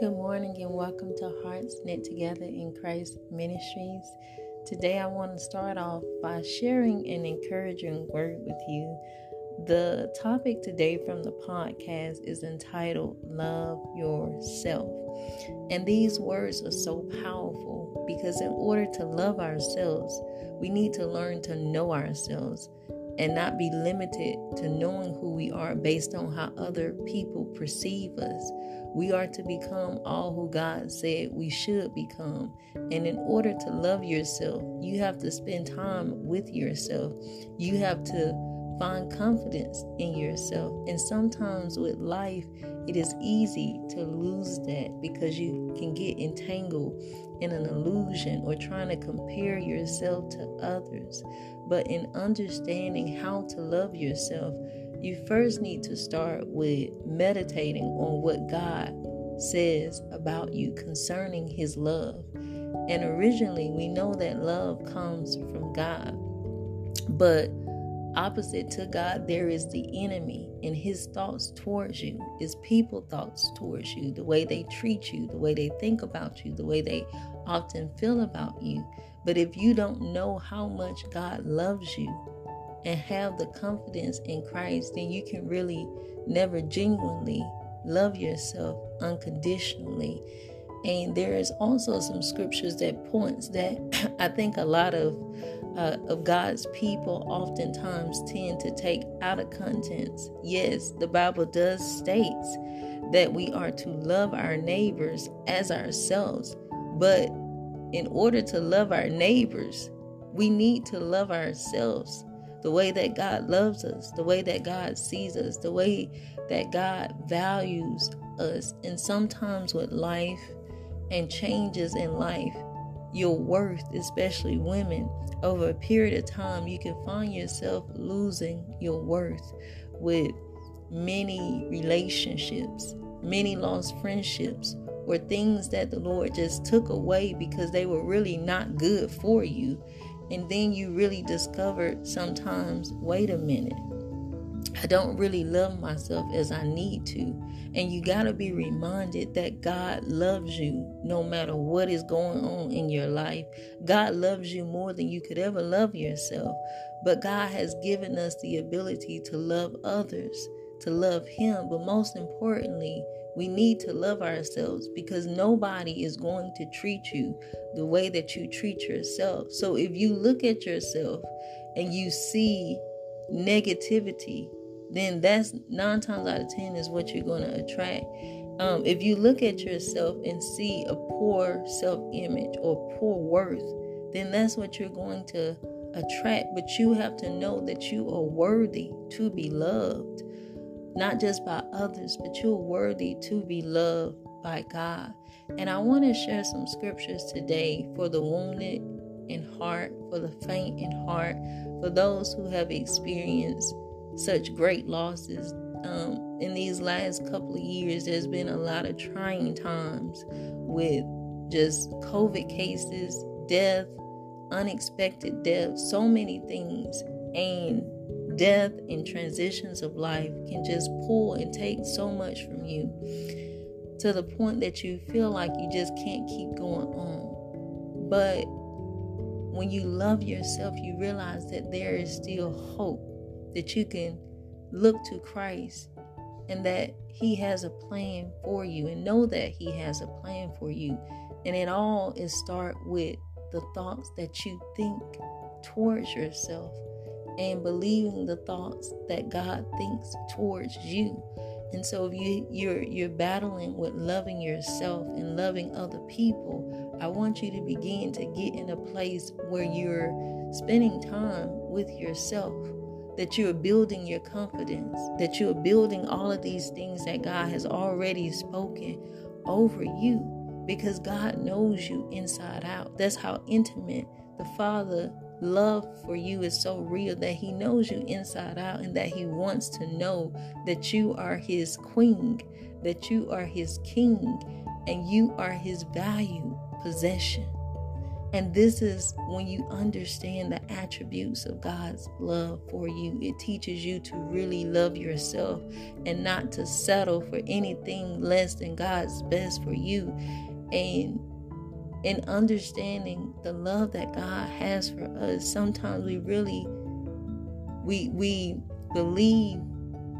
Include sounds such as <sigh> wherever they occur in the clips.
Good morning and welcome to Hearts Knit Together in Christ Ministries. Today I want to start off by sharing an encouraging word with you. The topic today from the podcast is entitled Love Yourself. And these words are so powerful because in order to love ourselves, we need to learn to know ourselves and not be limited to knowing who we are based on how other people perceive us. We are to become all who God said we should become. And in order to love yourself, you have to spend time with yourself. You have to find confidence in yourself. And sometimes with life, it is easy to lose that because you can get entangled in an illusion or trying to compare yourself to others. But in understanding how to love yourself, you first need to start with meditating on what God says about you concerning His love. And originally, we know that love comes from God. But opposite to God, there is the enemy, and his thoughts towards you is people thoughts towards you, the way they treat you, the way they think about you, the way they often feel about you. But if you don't know how much God loves you and have the confidence in Christ, then you can really never genuinely love yourself unconditionally. And there is also some scriptures that points that <clears throat> I think a lot of uh, of God's people oftentimes tend to take out of contents. Yes, the Bible does states that we are to love our neighbors as ourselves, but in order to love our neighbors, we need to love ourselves the way that God loves us, the way that God sees us, the way that God values us. And sometimes with life and changes in life, your worth, especially women, over a period of time, you can find yourself losing your worth with many relationships, many lost friendships, or things that the Lord just took away because they were really not good for you. And then you really discovered sometimes, wait a minute, I don't really love myself as I need to. And you got to be reminded that God loves you no matter what is going on in your life. God loves you more than you could ever love yourself. But God has given us the ability to love others, to love Him. But most importantly, we need to love ourselves because nobody is going to treat you the way that you treat yourself. So if you look at yourself and you see negativity, then that's nine times out of ten is what you're going to attract. Um, if you look at yourself and see a poor self image or poor worth, then that's what you're going to attract. But you have to know that you are worthy to be loved not just by others, but you're worthy to be loved by God. And I want to share some scriptures today for the wounded in heart, for the faint in heart, for those who have experienced such great losses. Um, in these last couple of years, there's been a lot of trying times with just COVID cases, death, unexpected death, so many things. And death and transitions of life can just pull and take so much from you to the point that you feel like you just can't keep going on. But when you love yourself, you realize that there is still hope, that you can look to Christ and that He has a plan for you and know that He has a plan for you. And it all is start with the thoughts that you think towards yourself and believing the thoughts that God thinks towards you. And so if you you're you're battling with loving yourself and loving other people, I want you to begin to get in a place where you're spending time with yourself, that you're building your confidence, that you're building all of these things that God has already spoken over you because God knows you inside out. That's how intimate the Father love for you is so real that he knows you inside out and that he wants to know that you are his queen, that you are his king, and you are his valued possession. And this is when you understand the attributes of God's love for you. It teaches you to really love yourself and not to settle for anything less than God's best for you. And in understanding the love that God has for us, sometimes we really we we believe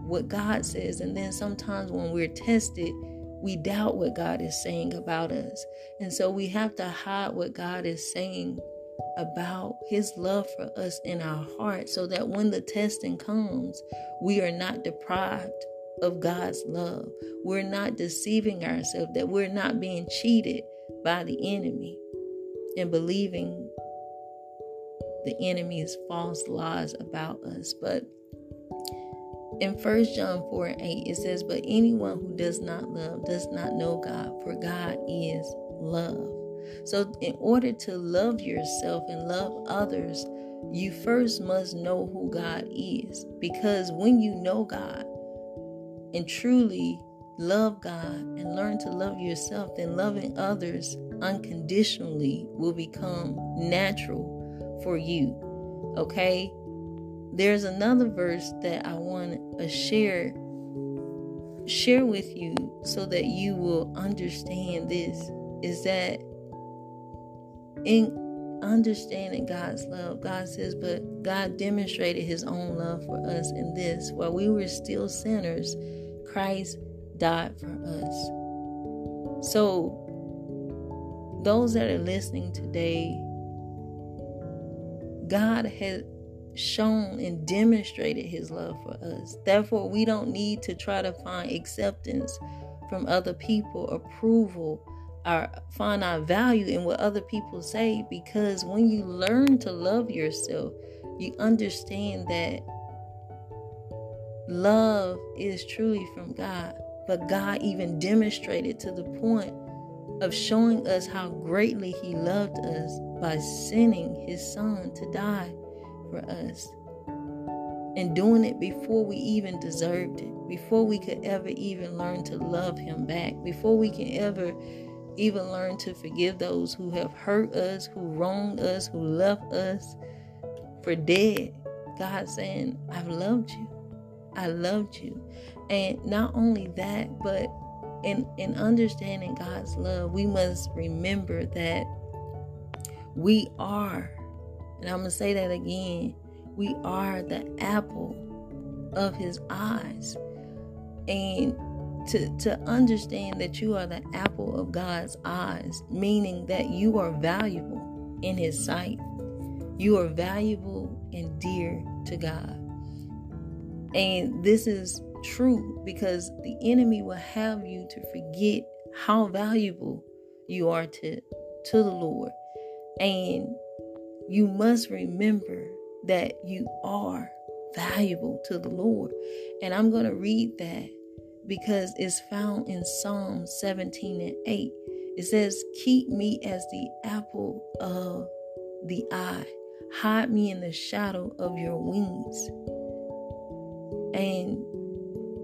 what God says and then sometimes when we're tested, we doubt what God is saying about us. And so we have to hide what God is saying about his love for us in our heart so that when the testing comes, we are not deprived of God's love. We're not deceiving ourselves, that we're not being cheated by the enemy and believing the enemy's false lies about us. But in 1 John 4 and 8, it says, But anyone who does not love does not know God, for God is love. So, in order to love yourself and love others, you first must know who God is. Because when you know God and truly love God and learn to love yourself, then loving others unconditionally will become natural for you. Okay? There's another verse that I want to share share with you so that you will understand this is that in understanding God's love, God says, but God demonstrated his own love for us in this while we were still sinners, Christ died for us. So, those that are listening today, God has shown and demonstrated his love for us. Therefore, we don't need to try to find acceptance from other people, approval, or find our value in what other people say because when you learn to love yourself, you understand that love is truly from God. But God even demonstrated to the point of showing us how greatly He loved us by sending His Son to die for us. And doing it before we even deserved it, before we could ever even learn to love Him back, before we can ever even learn to forgive those who have hurt us, who wronged us, who left us for dead. God saying, I've loved you. I loved you. And not only that, but in, in understanding God's love, we must remember that we are and I'm going to say that again. We are the apple of his eyes. And to, to understand that you are the apple of God's eyes, meaning that you are valuable in his sight. You are valuable and dear to God. And this is true because the enemy will have you to forget how valuable you are to, to the Lord. And you must remember that you are valuable to the Lord. And I'm going to read that because it's found in Psalm 17 and 8. It says, Keep me as the apple of the eye, hide me in the shadow of your wings. And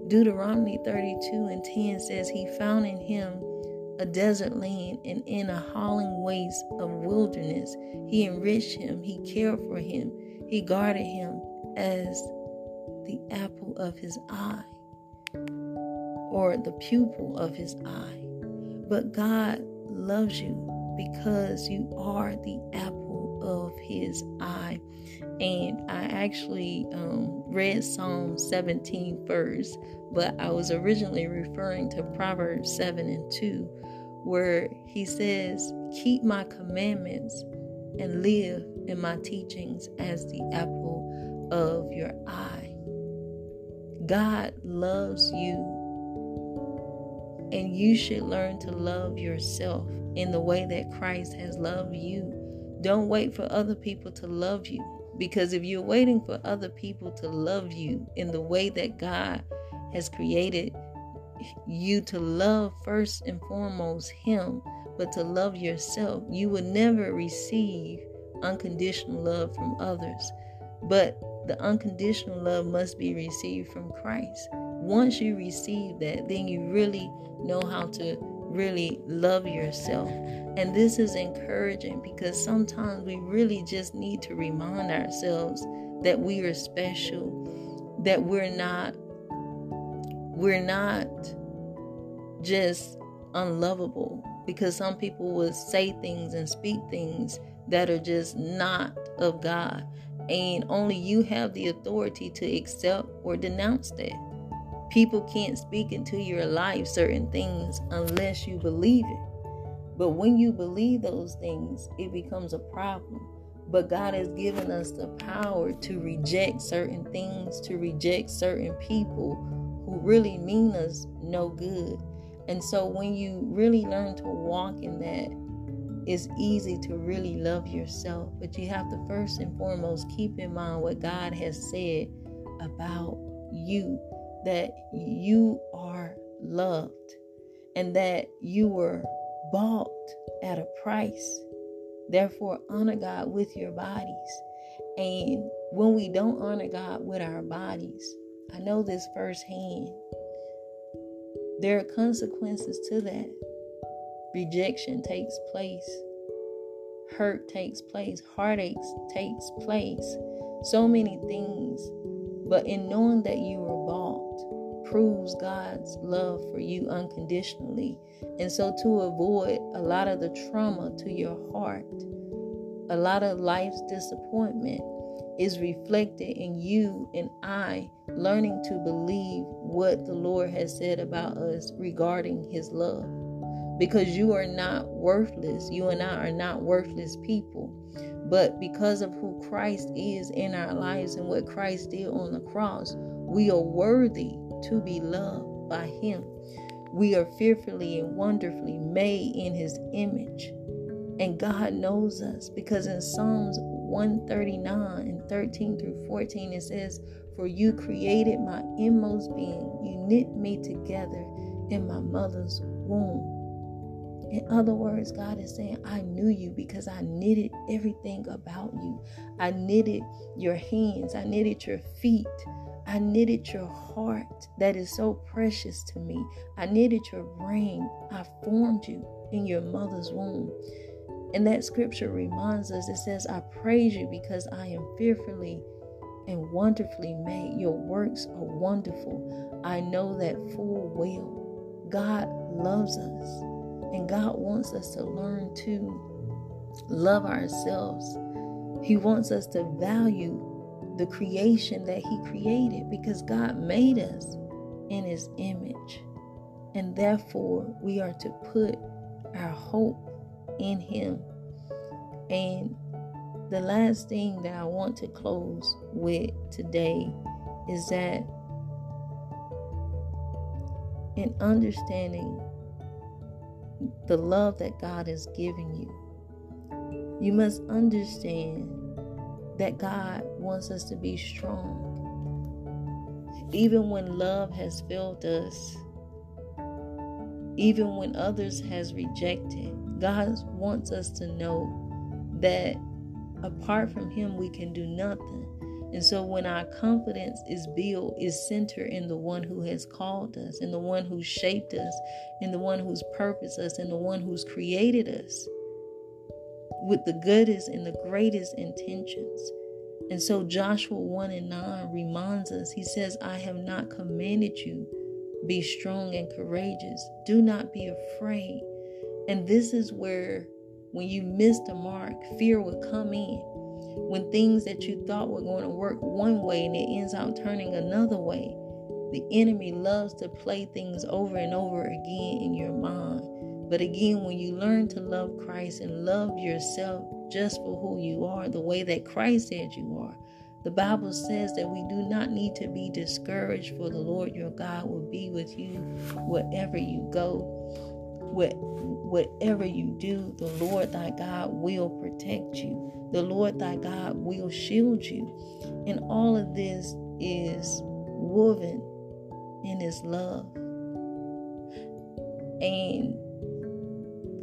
Deuteronomy 32 and 10 says, He found in him a desert land and in a howling waste of wilderness. He enriched him, he cared for him, he guarded him as the apple of his eye or the pupil of his eye. But God loves you because you are the apple of his eye. And I actually um, read Psalm 17 first, but I was originally referring to Proverbs 7 and 2 where he says, Keep my commandments and live in my teachings as the apple of your eye. God loves you, and you should learn to love yourself in the way that Christ has loved you. Don't wait for other people to love you because if you're waiting for other people to love you in the way that God has created you to love first and foremost Him, but to love yourself. You will never receive unconditional love from others, but the unconditional love must be received from Christ. Once you receive that, then you really know how to really love yourself. And this is encouraging because sometimes we really just need to remind ourselves that we are special, that we're not we're not just unlovable because some people will say things and speak things that are just not of God. And only you have the authority to accept or denounce that. People can't speak into your life certain things unless you believe it. But when you believe those things, it becomes a problem. But God has given us the power to reject certain things, to reject certain people who really mean us no good. And so when you really learn to walk in that, it's easy to really love yourself. But you have to first and foremost keep in mind what God has said about you that you are loved and that you were bought at a price. Therefore, honor God with your bodies. And when we don't honor God with our bodies, I know this firsthand. There are consequences to that. Rejection takes place. Hurt takes place. Heartaches takes place. So many things. But in knowing that you bought proves God's love for you unconditionally. And so to avoid a lot of the trauma to your heart, a lot of life's disappointment, is reflected in you and I learning to believe what the Lord has said about us regarding His love. Because you are not worthless. You and I are not worthless people. But because of who Christ is in our lives and what Christ did on the cross, we are worthy to be loved by Him. We are fearfully and wonderfully made in His image. And God knows us because in Psalms 139 and 13 through 14, it says, For you created my inmost being, you knit me together in my mother's womb. In other words, God is saying, I knew you because I knitted everything about you. I knitted your hands, I knitted your feet, I knitted your heart that is so precious to me. I knitted your brain, I formed you in your mother's womb. And that scripture reminds us it says, I praise you because I am fearfully and wonderfully made. Your works are wonderful. I know that full well. God loves us, and God wants us to learn to love ourselves. He wants us to value the creation that He created because God made us in His image. And therefore, we are to put our hope in Him. And the last thing that I want to close with today is that in understanding the love that God has given you, you must understand that God wants us to be strong. Even when love has failed us, even when others has rejected, God wants us to know that apart from Him, we can do nothing. And so when our confidence is built, is centered in the one who has called us, in the one who shaped us, in the one who's purposed us, in the one who's created us with the goodest and the greatest intentions. And so Joshua 1 and 9 reminds us, he says, I have not commanded you, be strong and courageous. Do not be afraid. And this is where, when you miss the mark, fear will come in. When things that you thought were going to work one way and it ends up turning another way, the enemy loves to play things over and over again in your mind. But again, when you learn to love Christ and love yourself just for who you are, the way that Christ said you are, the Bible says that we do not need to be discouraged, for the Lord your God will be with you wherever you go. What, whatever you do, the Lord thy God will protect you. The Lord thy God will shield you. And all of this is woven in his love. And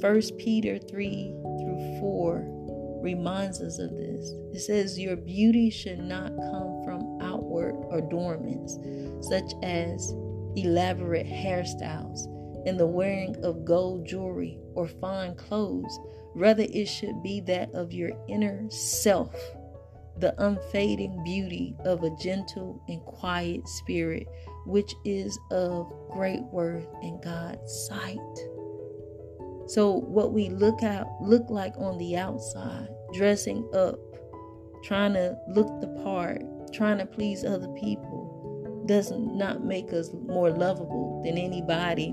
First Peter 3 through 4 reminds us of this. It says, Your beauty should not come from outward adornments, such as elaborate hairstyles and the wearing of gold jewelry or fine clothes. Rather, it should be that of your inner self, the unfading beauty of a gentle and quiet spirit, which is of great worth in God's sight. So, what we look at look like on the outside, dressing up, trying to look the part, trying to please other people, does not make us more lovable than anybody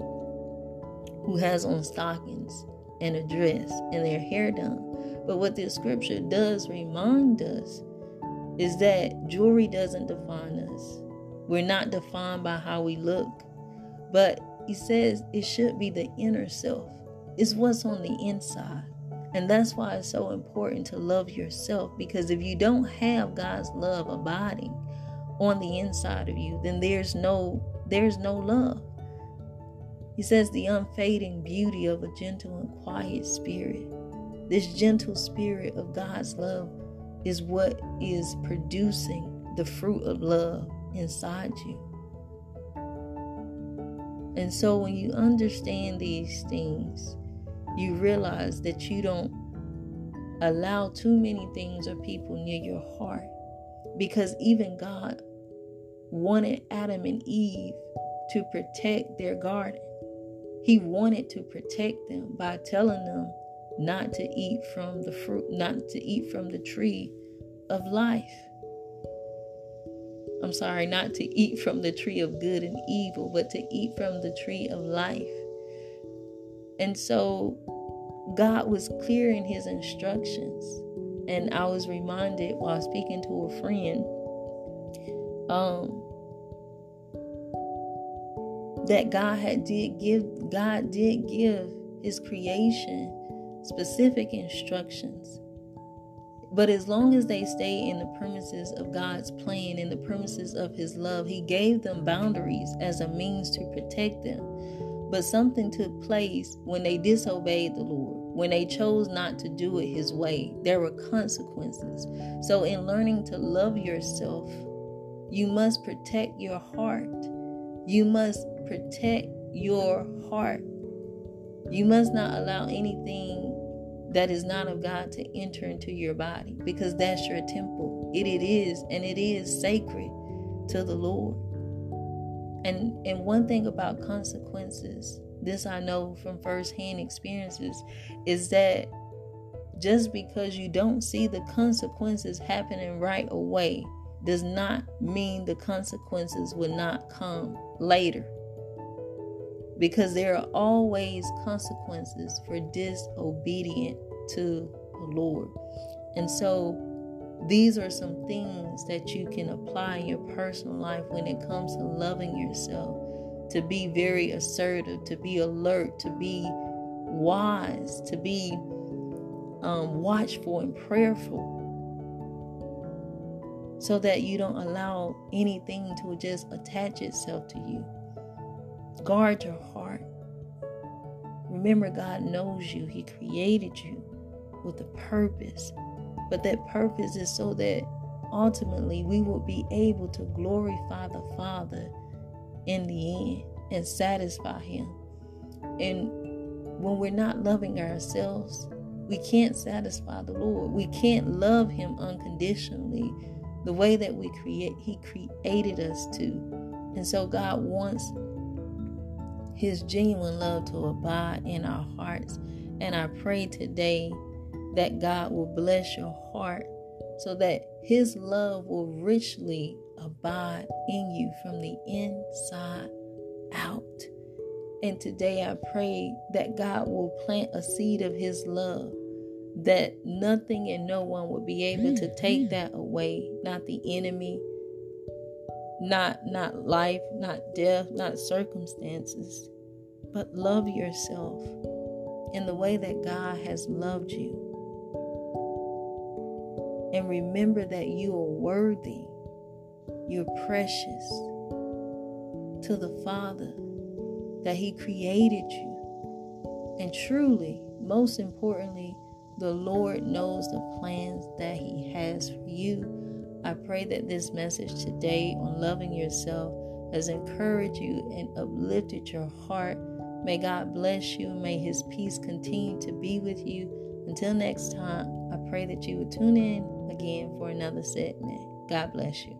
who has on stockings and a dress and their hair done. But what this scripture does remind us is that jewelry doesn't define us. We're not defined by how we look, but he says it should be the inner self. It's what's on the inside. And that's why it's so important to love yourself because if you don't have God's love abiding on the inside of you, then there's no there's no love. He says the unfading beauty of a gentle and quiet spirit. This gentle spirit of God's love is what is producing the fruit of love inside you. And so when you understand these things, you realize that you don't allow too many things or people near your heart. Because even God wanted Adam and Eve to protect their garden. He wanted to protect them by telling them not to eat from the fruit, not to eat from the tree of life. I'm sorry, not to eat from the tree of good and evil, but to eat from the tree of life. And so God was clear in his instructions. And I was reminded while speaking to a friend um, that God had did give God did give his creation specific instructions. But as long as they stay in the premises of God's plan, in the premises of his love, he gave them boundaries as a means to protect them. But something took place when they disobeyed the Lord, when they chose not to do it His way. There were consequences. So, in learning to love yourself, you must protect your heart. You must protect your heart. You must not allow anything that is not of God to enter into your body because that's your temple. It, it is, and it is sacred to the Lord. And and one thing about consequences, this I know from firsthand experiences, is that just because you don't see the consequences happening right away does not mean the consequences will not come later. Because there are always consequences for disobedient to the Lord. And so these are some things that you can apply in your personal life when it comes to loving yourself, to be very assertive, to be alert, to be wise, to be um, watchful and prayerful, so that you don't allow anything to just attach itself to you. Guard your heart. Remember, God knows you, He created you with a purpose but that purpose is so that ultimately we will be able to glorify the Father in the end and satisfy Him. And when we're not loving ourselves, we can't satisfy the Lord. We can't love Him unconditionally the way that we create He created us to. And so God wants His genuine love to abide in our hearts. And I pray today that God will bless your heart so that His love will richly abide in you from the inside out. And today I pray that God will plant a seed of His love, that nothing and no one will be able to mm, take mm. that away, not the enemy, not not life, not death, not circumstances, but love yourself in the way that God has loved you. And remember that you are worthy, you're precious to the Father, that He created you. And truly, most importantly, the Lord knows the plans that He has for you. I pray that this message today on loving yourself has encouraged you and uplifted your heart May God bless you. May His peace continue to be with you. Until next time, I pray that you would tune in again for another segment. God bless you.